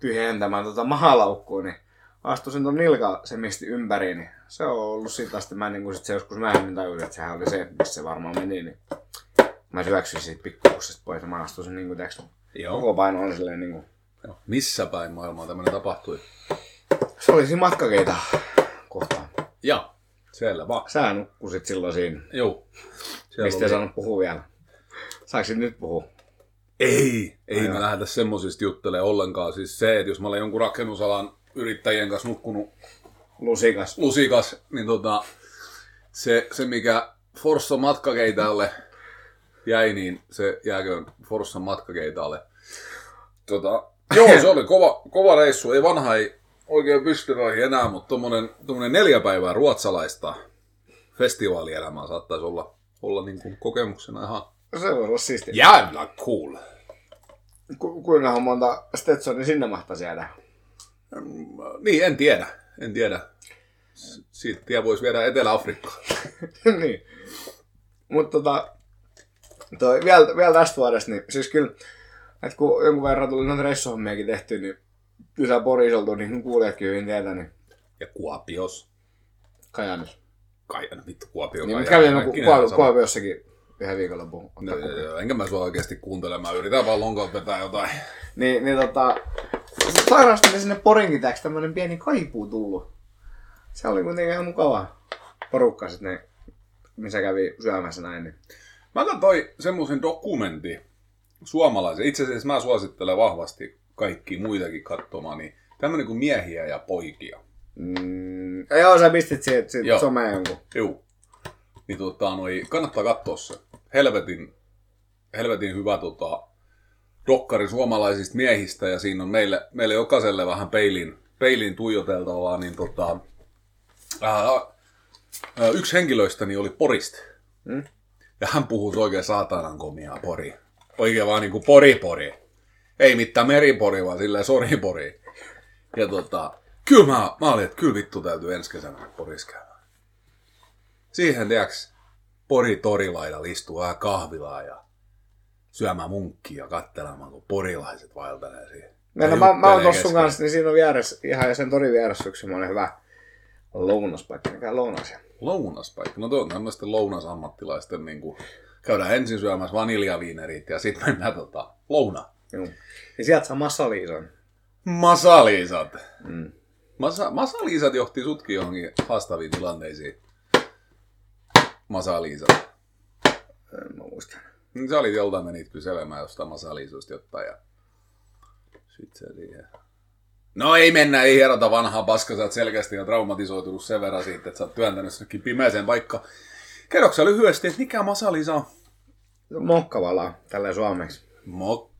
S1: tyhjentämään tota mahalaukkuun, niin astuisin ton nilka se misti ympäri, niin se on ollut siitä asti, mä niin kuin sit se joskus myöhemmin tajusin, että sehän oli se, missä se varmaan meni, niin mä syöksyin siitä pikkubussista pois ja mä astuisin niin kuin, tiiäks,
S2: Joo.
S1: koko paino on silleen niin kuin,
S2: Joo. Missä päin maailmaa tämmöinen tapahtui?
S1: se oli siinä matkakeita kohtaan.
S2: Ja, siellä vaan.
S1: Sä nukkusit silloin siinä,
S2: Joo. Siellä
S1: mistä ei saanut puhua vielä. Saanko nyt puhua?
S2: Ei, ei
S1: Ai
S2: me
S1: joo.
S2: lähdetä semmosista juttelemaan ollenkaan. Siis se, että jos mä olen jonkun rakennusalan yrittäjien kanssa nukkunut
S1: Lusikas.
S2: lusikas, niin tota, se, se mikä Forssan matkakeitaalle jäi, niin se jääköön Forssan matkakeitaalle. Tota, joo, se oli kova, kova reissu. Ei vanha ei oikein pysty noihin enää, mutta tommonen, tommonen neljä päivää ruotsalaista festivaalielämää saattaisi olla, olla niin kuin kokemuksena ihan
S1: Se voi olla siistiä.
S2: jävla cool.
S1: Ku, kuinka monta Stetsoni sinne mahtaisi jäädä?
S2: Niin, en tiedä. En tiedä. Siitä tie voisi viedä Etelä-Afrikkaan.
S1: niin. Mutta tota, toi, vielä, vielä tästä vuodesta, niin siis kyllä, että kun jonkun verran tuli noita reissuhommiakin tehty, niin kyllä Porisoltu, niin kuin kuulijatkin hyvin tietää, niin
S2: Ja Kuopios.
S1: Kajanus.
S2: Kai, no vittu Kuopio.
S1: Niin, kävin joku
S2: äkkinähän
S1: Kuopio. Kuopiossakin yhden viikonlopun.
S2: No,
S1: kupin.
S2: joo, enkä mä sua oikeasti kuuntele. Mä yritän vaan lonkalta vetää jotain.
S1: Niin, niin tota, sairaasti oli sinne Porinkin täksi tämmönen pieni kaipuu tullut. Se oli kuitenkin ihan mukava porukka sitten ne, missä kävi syömässä näin. Niin.
S2: Mä katsoin semmoisen dokumentin suomalaisen. Itse asiassa mä suosittelen vahvasti kaikki muitakin katsomaan. Niin tämmönen kuin miehiä ja poikia.
S1: Mm, joo, sä pistit siitä,
S2: Joo.
S1: siitä someen jonkun.
S2: Juu. Niin tota, noi, kannattaa katsoa se. Helvetin, helvetin hyvä tota, dokkari suomalaisista miehistä ja siinä on meille, meille jokaiselle vähän peilin, peilin tuijoteltavaa, niin tota, ää, ää, yksi henkilöistäni oli Porista.
S1: Hmm?
S2: Ja hän puhuu oikein saatanan komiaa pori. Oikein vaan niinku pori-pori. Ei mitään meripori, vaan silleen soripori. Ja tota, kyllä mä, mä olin, että kyllä vittu täytyy ensi kesänä Porissa käydä. Siihen, tiiäks, Pori torilaidalla istuu vähän kahvilaa ja syömään munkkia ja katselemaan, kun porilaiset vaeltelee siihen.
S1: No, no,
S2: Ja
S1: mä, mä oon tossa sun kanssa, niin siinä on vieressä, ihan sen torin vieressä yksi semmonen hyvä lounaspaikka, käy lounasia.
S2: Lounaspaikka. No tuo on tämmöisten lounasammattilaisten niin kuin, käydään ensin syömässä vaniljaviinerit ja sitten mennään tota, louna.
S1: Joo. Ja sieltä saa massaliison.
S2: Masaliisat.
S1: Mm.
S2: Masa, masaliisat johti sutkin johonkin haastaviin tilanteisiin. Masaliisat.
S1: En mä muista.
S2: Niin sä olit joltain menit kyselemään jostain masaliisusta jotain ja sit se siihen. No ei mennä, ei hierota vanhaa paska, sä oot selkeästi jo traumatisoitunut sen verran siitä, että sä oot työntänyt sinnekin pimeeseen paikka. Kerroksä lyhyesti, että mikä masalisa on?
S1: Mokkavala, tälleen suomeksi.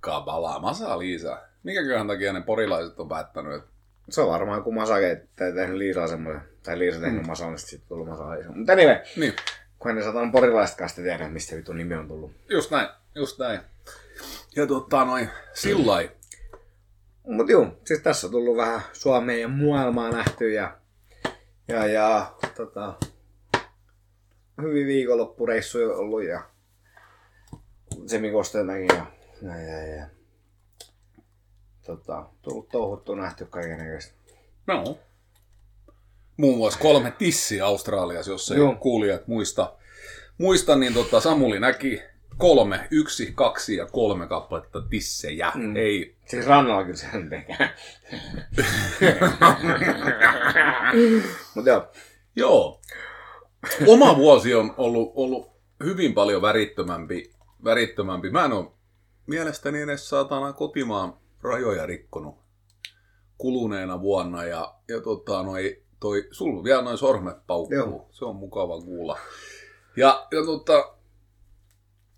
S2: Mokkabala, masaliisa. Mikäköhän takia ne porilaiset on päättänyt, että
S1: Se on varmaan kun Masake tai tehnyt Liisaa semmoisen, tai Liisa tehnyt mm. Masan, niin sitten tullut Masaliisa. Mutta anyway,
S2: niin,
S1: kun ne saatan porilaiset kanssa tiedä, mistä vittu nimi on tullut.
S2: just näin, just näin. Ja tota noin, sillai.
S1: Mut juu, siis tässä on tullut vähän Suomea ja maailmaa nähty ja, ja, ja tota, hyvin viikonloppureissuja ollut ja semikosteenakin ja, ja, ja, ja tota, tullut touhuttu nähty kaiken näköistä.
S2: No. Muun muassa kolme tissiä Australiassa, jos ei
S1: Joo.
S2: kuulijat muista. Muista, niin tota, Samuli näki kolme, yksi, kaksi ja kolme kappaletta tissejä. Mm. Ei,
S1: Siis rannalla kyllä sen tekee. Mut joo,
S2: joo. Oma vuosi on ollut, ollut hyvin paljon värittömämpi, värittömämpi. Mä en ole mielestäni edes saatana kotimaan rajoja rikkonut kuluneena vuonna. Ja, ja tota, noi, toi, sulla vielä noin sormet paukkuu.
S1: Joo.
S2: Se on mukava kuulla. Ja, ja tota,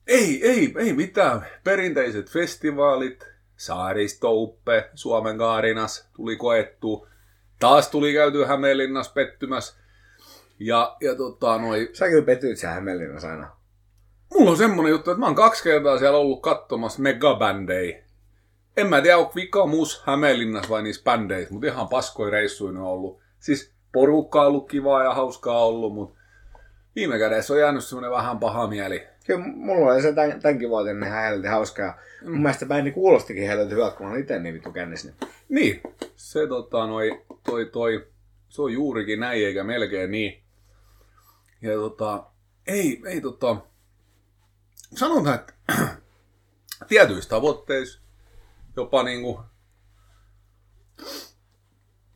S2: ei, ei, ei mitään. Perinteiset festivaalit, Saaristouppe, Suomen Kaarinas tuli koettu. Taas tuli käyty Hämeenlinnassa pettymässä. Ja, ja tota, noi,
S1: sä kyllä petyit siellä Hämeenlinnassa aina.
S2: Mulla on semmonen juttu, että mä oon kaksi kertaa siellä ollut katsomassa megabändejä. En mä tiedä, onko vika mus Hämeenlinnassa vai niissä bändeissä, mutta ihan paskoi reissuja ne on ollut. Siis porukka on ollut kivaa ja hauskaa ollut, mutta viime kädessä on jäänyt semmonen vähän paha mieli.
S1: Kyllä mulla oli se tän, tämänkin vuoten ihan helvetin hauskaa.
S2: Mm.
S1: Mun mielestä bändi kuulostikin helvetin hyvältä, kun mä olin itse niin vittu kännissä. Niin.
S2: Niin, se tota, noi, toi, toi, se on juurikin näin eikä melkein niin. Ja tota, ei, ei tota, sanotaan, että tietyissä tavoitteissa jopa niinku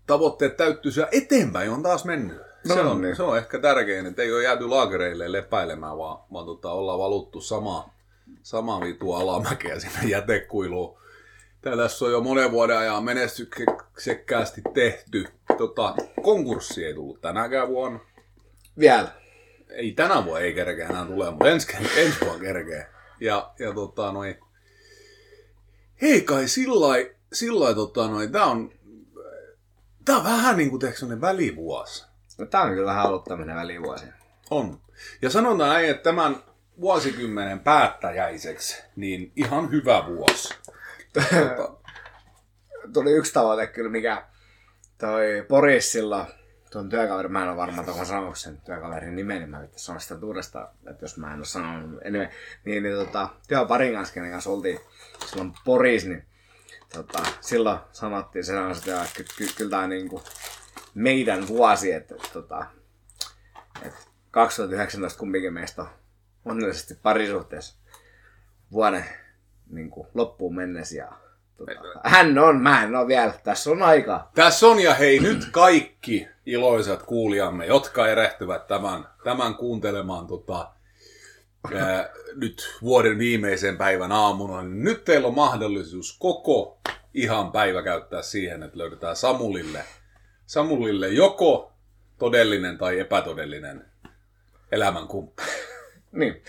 S2: tavoitteet täyttyy siellä eteenpäin on taas mennyt.
S1: No
S2: se, on,
S1: niin.
S2: se on ehkä tärkein, että ei ole jääty laakereille lepäilemään, vaan, vaan tota, ollaan valuttu samaa, samaa vitua alamäkeä sinne jätekuiluun. Tää tässä on jo monen vuoden ajan menestyksekkäästi tehty. Tota, konkurssi ei tullut tänäkään vuonna.
S1: Vielä.
S2: Ei tänä vuonna ei kerkeä enää tulee, mutta ensi, ensi vuonna kerkeä. Ja, ja tota noin... Hei kai sillai, sillai tota noin, tää on... Tää on vähän niinku semmonen välivuosi.
S1: No, tää on kyllä vähän ollut tämmönen välivuosi.
S2: On. Ja sanotaan näin, että tämän vuosikymmenen päättäjäiseksi, niin ihan hyvä vuosi.
S1: Tuli yksi tavoite kyllä, mikä toi Porissilla, tuon työkaveri, mä en ole varma, että sanonut sen työkaverin nimen, niin mä pitäisi sanoa sitä uudestaan, että jos mä en ole sanonut. Anyway, niin, niin tota, työparin kanssa, kenen kanssa oltiin silloin Poris, niin tota, silloin sanottiin se, että ky, ky, kyllä tämä on niinku meidän vuosi, että, että, tota, että 2019 kumpikin meistä on onnellisesti parisuhteessa vuoden niin kuin, loppuun mennessä. Ja, tota, hän on, mä en ole vielä, tässä on aikaa.
S2: Tässä on ja hei nyt kaikki iloisat kuulijamme, jotka erehtyvät tämän, tämän kuuntelemaan tota, ää, nyt vuoden viimeisen päivän aamuna, niin nyt teillä on mahdollisuus koko ihan päivä käyttää siihen, että löydetään Samulille, Samulille joko todellinen tai epätodellinen elämänkumppani.
S1: Niin.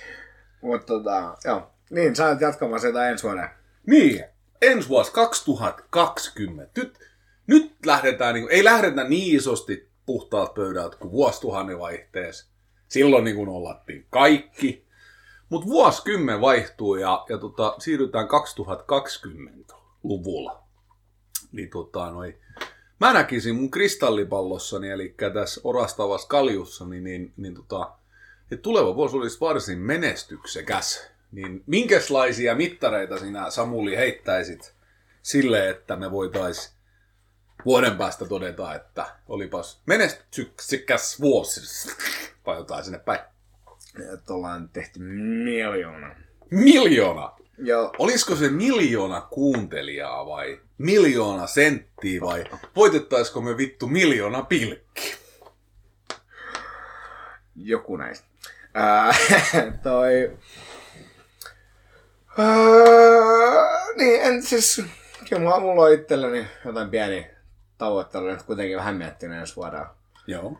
S1: Mutta tota, joo. Niin, sä oot jatkamaan sitä ensi vuonna.
S2: Niin, ensi vuosi 2020. Nyt, nyt lähdetään, niin, ei lähdetä niin isosti puhtaat pöydät kuin vuosituhannen vaihteessa. Silloin niin kuin nollattiin kaikki. Mutta vuosikymmen vaihtuu ja, ja tota, siirrytään 2020-luvulla. Niin tota, noi, mä näkisin mun kristallipallossani, eli tässä orastavassa kaljussani, niin, niin tota, että tuleva vuosi olisi varsin menestyksekäs. Niin minkälaisia mittareita sinä Samuli heittäisit sille, että me voitaisiin vuoden päästä todeta, että olipas menestyksekäs vuosi. Vai jotain sinne päin.
S1: Että ollaan tehty miljoona.
S2: Miljoona!
S1: Joo.
S2: Olisiko se miljoona kuuntelijaa vai miljoona senttiä vai voitettaisiko me vittu miljoona pilkki?
S1: Joku näistä. Ää, toi... Ää, niin, en siis... Kyllä mulla, mulla on itselläni jotain pieni tavoittelu, nyt kuitenkin vähän miettinyt ensi vuoden.
S2: Joo.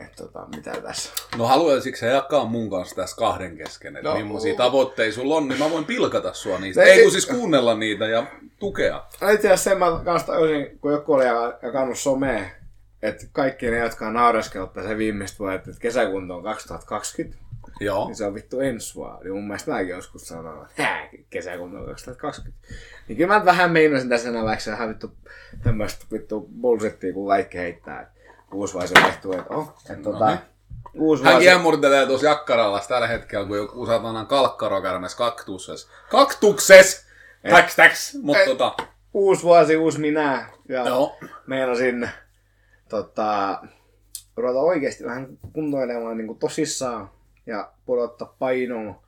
S1: Että tota, mitä tässä.
S2: No haluaisitko sä jakaa mun kanssa tässä kahden kesken, että
S1: No.
S2: millaisia tavoitteita sulla on, niin mä voin pilkata sua niistä.
S1: No
S2: Ei
S1: ei-
S2: kun siis kuunnella niitä ja tukea.
S1: No itse asiassa sen mä kanssa tajusin, kun joku oli jakannut somea, että kaikki ne, jotka on se viimeistä vuodet, että kesäkunto on 2020,
S2: Joo.
S1: niin se on vittu ensi vuonna. Niin mun mielestä mäkin joskus sanoin, että hää, kesäkunto on 2020. Niin kyllä mä vähän meinasin tässä enää, vaikka se ihan vittu tämmöistä vittu bullshittia, kun kaikki heittää. että Uusi vuosi vaihtuu, että oh, että tota,
S2: niin.
S1: uusi
S2: Hän kiemurtelee tuossa jakkaralla tällä hetkellä, kun joku satanan kalkkaro kärmes kaktukses. Kaktukses! Täks, täks! Mutta
S1: Ei.
S2: tota,
S1: uusi vuosi, uusi minä. Ja
S2: joo.
S1: meinasin tota, ruveta oikeasti vähän kuntoilemaan niin kuin tosissaan ja pudottaa painoa.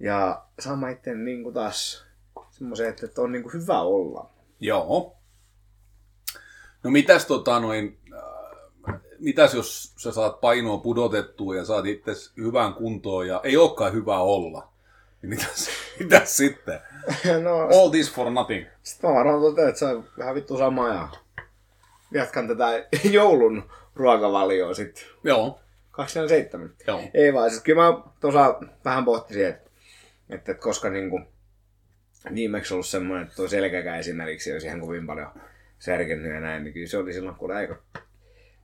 S1: Ja saamaan itse niin kuin taas semmoisen, että, että on niin kuin hyvä olla.
S2: Joo. No mitäs tota noin, äh, mitäs jos sä saat painoa pudotettua ja saat itse hyvään kuntoon ja ei olekaan hyvä olla? Niin mitäs, mitäs sitten?
S1: no,
S2: All this for nothing.
S1: sitten mä varmaan totean, että se on vähän vittu sama ja jatkan tätä joulun ruokavalioa sitten.
S2: Joo.
S1: 27.
S2: Joo.
S1: Ei vaan, siis kyllä mä tuossa vähän pohtisin, että, että, koska niinku viimeksi ollut semmoinen, että tuo selkäkä esimerkiksi olisi ihan kovin paljon särkennyt ja näin, niin kyllä se oli silloin, kun oli aika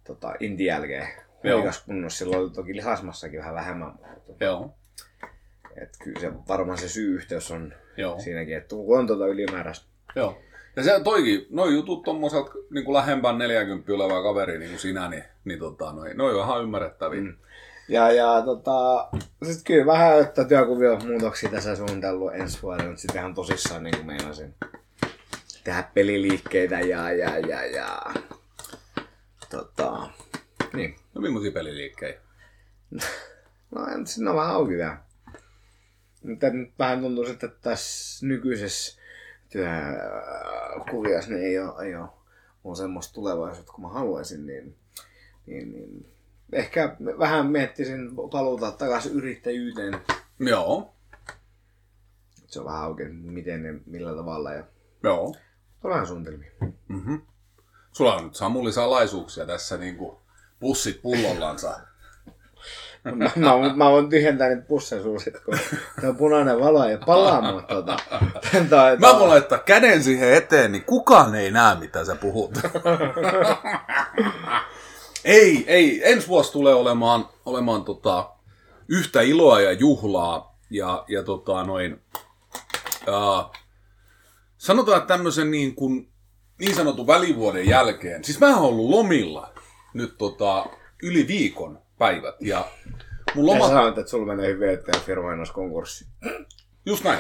S1: tota, intin jälkeen huikas kunnossa. Silloin oli toki lihasmassakin vähän vähemmän, mutta
S2: Joo.
S1: että kyllä se varmaan se syy-yhteys on
S2: Joo.
S1: siinäkin, että kun on tuota ylimääräistä.
S2: Joo. Ja se toikin, noi jutut tommoselta niin lähempään 40 oleva kaveri niin kuin sinä, niin, niin tota, noi, noi on ihan ymmärrettäviä. Mm.
S1: Ja, ja tota, sit kyllä vähän, että työkuvio muutoksia tässä suunnitellut ensi vuodelle, mutta sitten ihan tosissaan niin kuin meinasin tehdä peliliikkeitä ja, ja, ja, ja tota, niin.
S2: No millaisia peliliikkeitä?
S1: No en siinä on vähän auki vielä. Mutta nyt vähän tuntuu, että tässä nykyisessä työkuviossa niin ei ole, ei ole, ole semmoista tulevaisuutta, kun mä haluaisin, niin, niin, niin ehkä vähän miettisin paluuta takaisin yrittäjyyteen.
S2: Joo.
S1: Se on vähän auki, miten ja millä tavalla. Ja
S2: Joo.
S1: vähän suunnitelmia.
S2: Mm-hmm. Sulla on nyt Samuli salaisuuksia tässä niin kuin pussit pullollansa.
S1: Mä, mä, mä voin tyhjentää niitä pusseja sun sit, kun tuo punainen valo ei palaa, mutta tota,
S2: Mä voin laittaa käden siihen eteen, niin kukaan ei näe, mitä sä puhut. ei, ei. Ensi vuosi tulee olemaan, olemaan tota, yhtä iloa ja juhlaa. Ja, ja tota, noin, ää, sanotaan, että tämmöisen niin, kuin, niin sanotun välivuoden jälkeen. Siis mä oon ollut lomilla nyt tota, yli viikon päivät. Ja mun loma...
S1: sanoit, että sulla menee hyvin, että firma ei konkurssi.
S2: Just näin.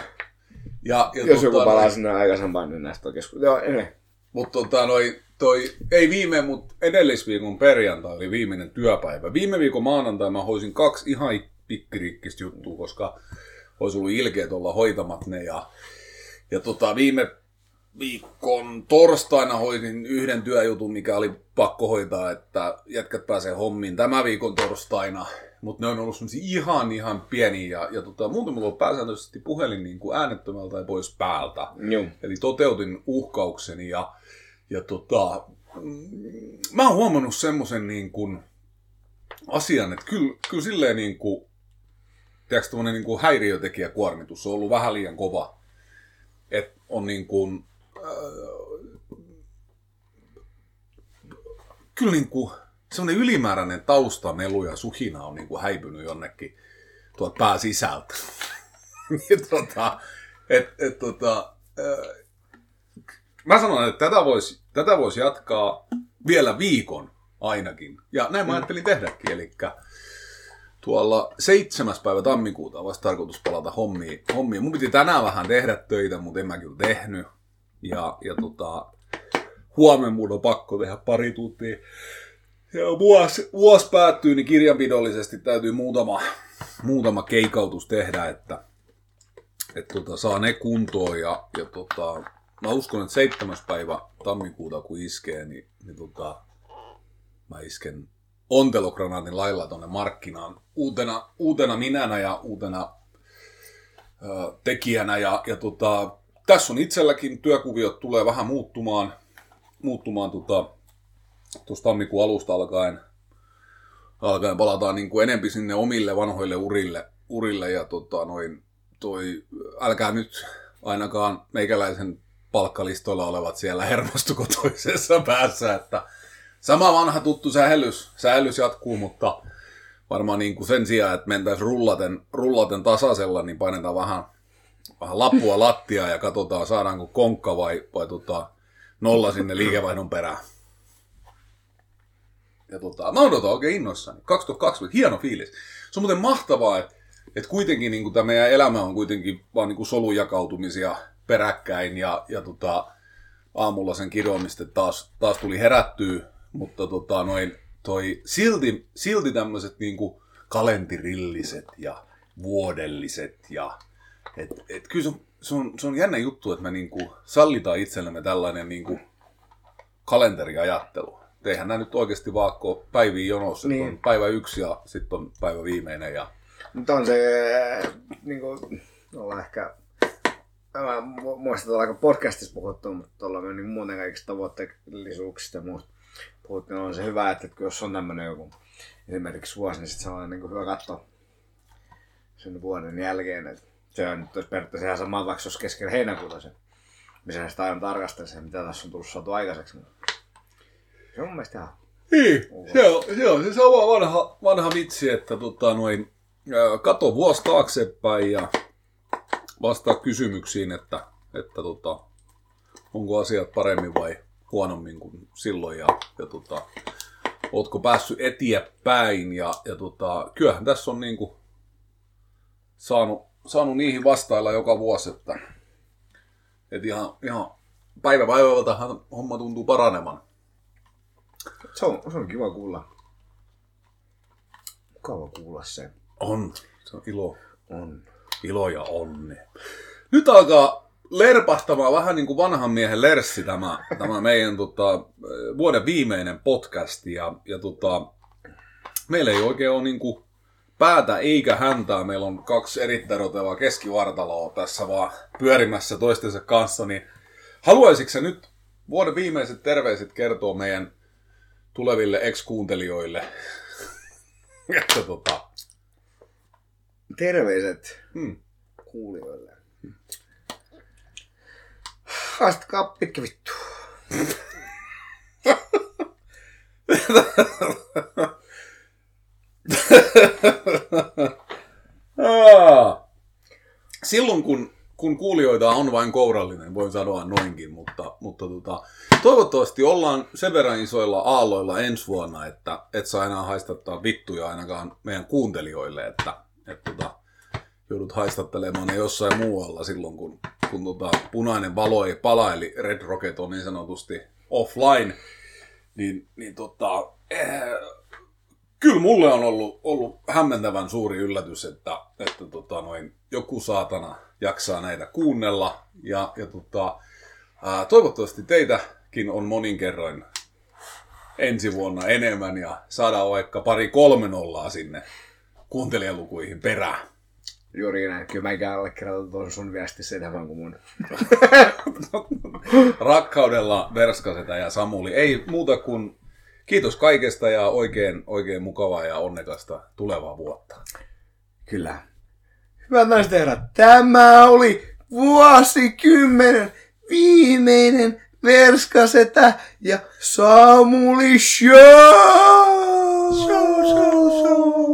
S2: Ja, ja
S1: Jos joku
S2: tota,
S1: palaa
S2: noin-
S1: sinne aikaisempaan, niin näistä on keskustelu. Joo, anyway.
S2: Mutta tota, noi, toi, ei viime, mutta edellisviikon perjantai oli viimeinen työpäivä. Viime viikon maanantai mä hoisin kaksi ihan pikkirikkistä juttua, koska olisi ollut ilkeet olla hoitamat ne. Ja, ja tota, viime viikon torstaina hoidin yhden työjutun, mikä oli pakko hoitaa, että jätkät pääsee hommiin tämä viikon torstaina. Mutta ne on ollut semmosia ihan ihan pieniä ja, ja tota, muuten mulla on pääsääntöisesti puhelin niin kuin äänettömältä ja pois päältä.
S1: Joo.
S2: Eli toteutin uhkaukseni ja, ja tota, mm, mä oon huomannut semmoisen niin kuin asian, että kyllä, kyllä silleen niin kuin, tiedätkö, niin kuin häiriötekijäkuormitus on ollut vähän liian kova. Että on niin kuin, kyllä niin kuin, semmoinen ylimääräinen taustamelu ja suhina on niin kuin häipynyt jonnekin tuolta pää sisältä. niin, tota, et, et, tota, mä sanon, että tätä voisi tätä vois jatkaa vielä viikon ainakin. Ja näin mä ajattelin tehdäkin, eli tuolla 7. päivä tammikuuta vasta tarkoitus palata hommiin. hommiin. Mun piti tänään vähän tehdä töitä, mutta en mä kyllä tehnyt. Ja, ja tota, huomenna mun on pakko tehdä pari tuntia. Ja vuosi, vuosi päättyy, niin kirjanpidollisesti täytyy muutama, muutama keikautus tehdä, että, että tota, saa ne kuntoon. Ja, ja tota, mä uskon, että 7. päivä tammikuuta kun iskee, niin, niin tota, mä isken ontelogranaatin lailla tonne markkinaan uutena, uutena minänä ja uutena ö, tekijänä. Ja, ja tota, tässä on itselläkin työkuviot tulee vähän muuttumaan, muuttumaan tota, tuossa tammikuun alusta alkaen, alkaen palataan niin kuin enempi sinne omille vanhoille urille, urille ja tota, noin, toi, älkää nyt ainakaan meikäläisen palkkalistoilla olevat siellä hermostuko toisessa päässä, että sama vanha tuttu sähellys, sähellys jatkuu, mutta varmaan niin kuin sen sijaan, että mentäisiin rullaten, rullaten tasaisella, niin painetaan vähän, vähän lappua lattia ja katsotaan, saadaanko konkka vai, vai tota, nolla sinne liikevaihdon perään. Ja tota, mä odotan oikein innoissani. 2020, hieno fiilis. Se on muuten mahtavaa, että, että kuitenkin niin tämä meidän elämä on kuitenkin vaan niin kuin solujakautumisia peräkkäin ja, ja tota, aamulla sen kirjoamista taas, taas tuli herättyä, mutta tota, noin, toi, silti, silti tämmöiset niinku kalenterilliset ja vuodelliset ja et, et kyllä se on, se, on, se on jännä juttu, että me niinku sallitaan itsellemme tällainen niinku kalenteriajattelu. Eihän nämä nyt oikeasti vaan päiviä jonossa. Niin. On päivä yksi ja sitten on päivä viimeinen. Ja...
S1: Mutta on se, niin kuin, ollaan ehkä, mä muistan, että aika podcastissa puhuttu, mutta ollaan niin muuten kaikista tavoitteellisuuksista ja muusta puhuttiin, on se hyvä, että jos on tämmöinen joku esimerkiksi vuosi, niin sitten se on niin hyvä katsoa sen vuoden jälkeen. Että se on nyt periaatteessa ihan sama, vaikka se olisi keskellä heinäkuuta se, missä sitä aina tarkastella se, mitä tässä on tullut saatu aikaiseksi. Se on mun mielestä ihan
S2: niin, se on, se on se sama vanha, vanha vitsi, että tota, noin, kato vuosi taaksepäin ja vastaa kysymyksiin, että, että tota, onko asiat paremmin vai huonommin kuin silloin ja, ja tota, ootko päässyt eteenpäin ja, ja tota, kyllähän tässä on niinku saanut, saanut niihin vastailla joka vuosi, että et ihan, ihan päivä päivältä homma tuntuu paranemaan.
S1: Se on, se on kiva kuulla. Mukava kuulla se.
S2: On. Se on ilo.
S1: On.
S2: Ilo ja onni. Nyt alkaa lerpahtamaan vähän niin kuin vanhan miehen lerssi tämä, tämä meidän tota, vuoden viimeinen podcast. Ja, ja tota, meillä ei oikein ole niin kuin päätä eikä häntää. Meillä on kaksi erittäin rotevaa keskivartaloa tässä vaan pyörimässä toistensa kanssa. Niin haluaisitko nyt vuoden viimeiset terveiset kertoa meidän tuleville ex-kuuntelijoille? että tota...
S1: Terveiset hmm. kuulijoille. Haastakaa pitkä vittu.
S2: Silloin kun, kun kuulijoita on vain kourallinen, voin sanoa noinkin, mutta, mutta tota, toivottavasti ollaan sen verran isoilla aalloilla ensi vuonna, että et saa enää haistattaa vittuja ainakaan meidän kuuntelijoille, että, että tota, joudut haistattelemaan ne jossain muualla silloin, kun, kun tota, punainen valo ei pala, eli Red Rocket on niin sanotusti offline, niin, niin tota, eh, kyllä mulle on ollut, ollut hämmentävän suuri yllätys, että, että tota, noin, joku saatana jaksaa näitä kuunnella. Ja, ja tota, Ää, toivottavasti teitäkin on monin kerroin ensi vuonna enemmän ja saadaan vaikka pari kolme nollaa sinne kuuntelijalukuihin perään.
S1: Juuri näin. Kyllä mäkään allekirjoitan tuon sun viestissä enemmän kuin mun.
S2: Rakkaudella Verskasetä ja Samuli. Ei muuta kuin Kiitos kaikesta ja oikein, oikein mukavaa ja onnekasta tulevaa vuotta.
S1: Kyllä. Hyvät naiset ja herrat, tämä oli vuosikymmenen viimeinen Verskasetä ja Samuli Show! Show, show, show!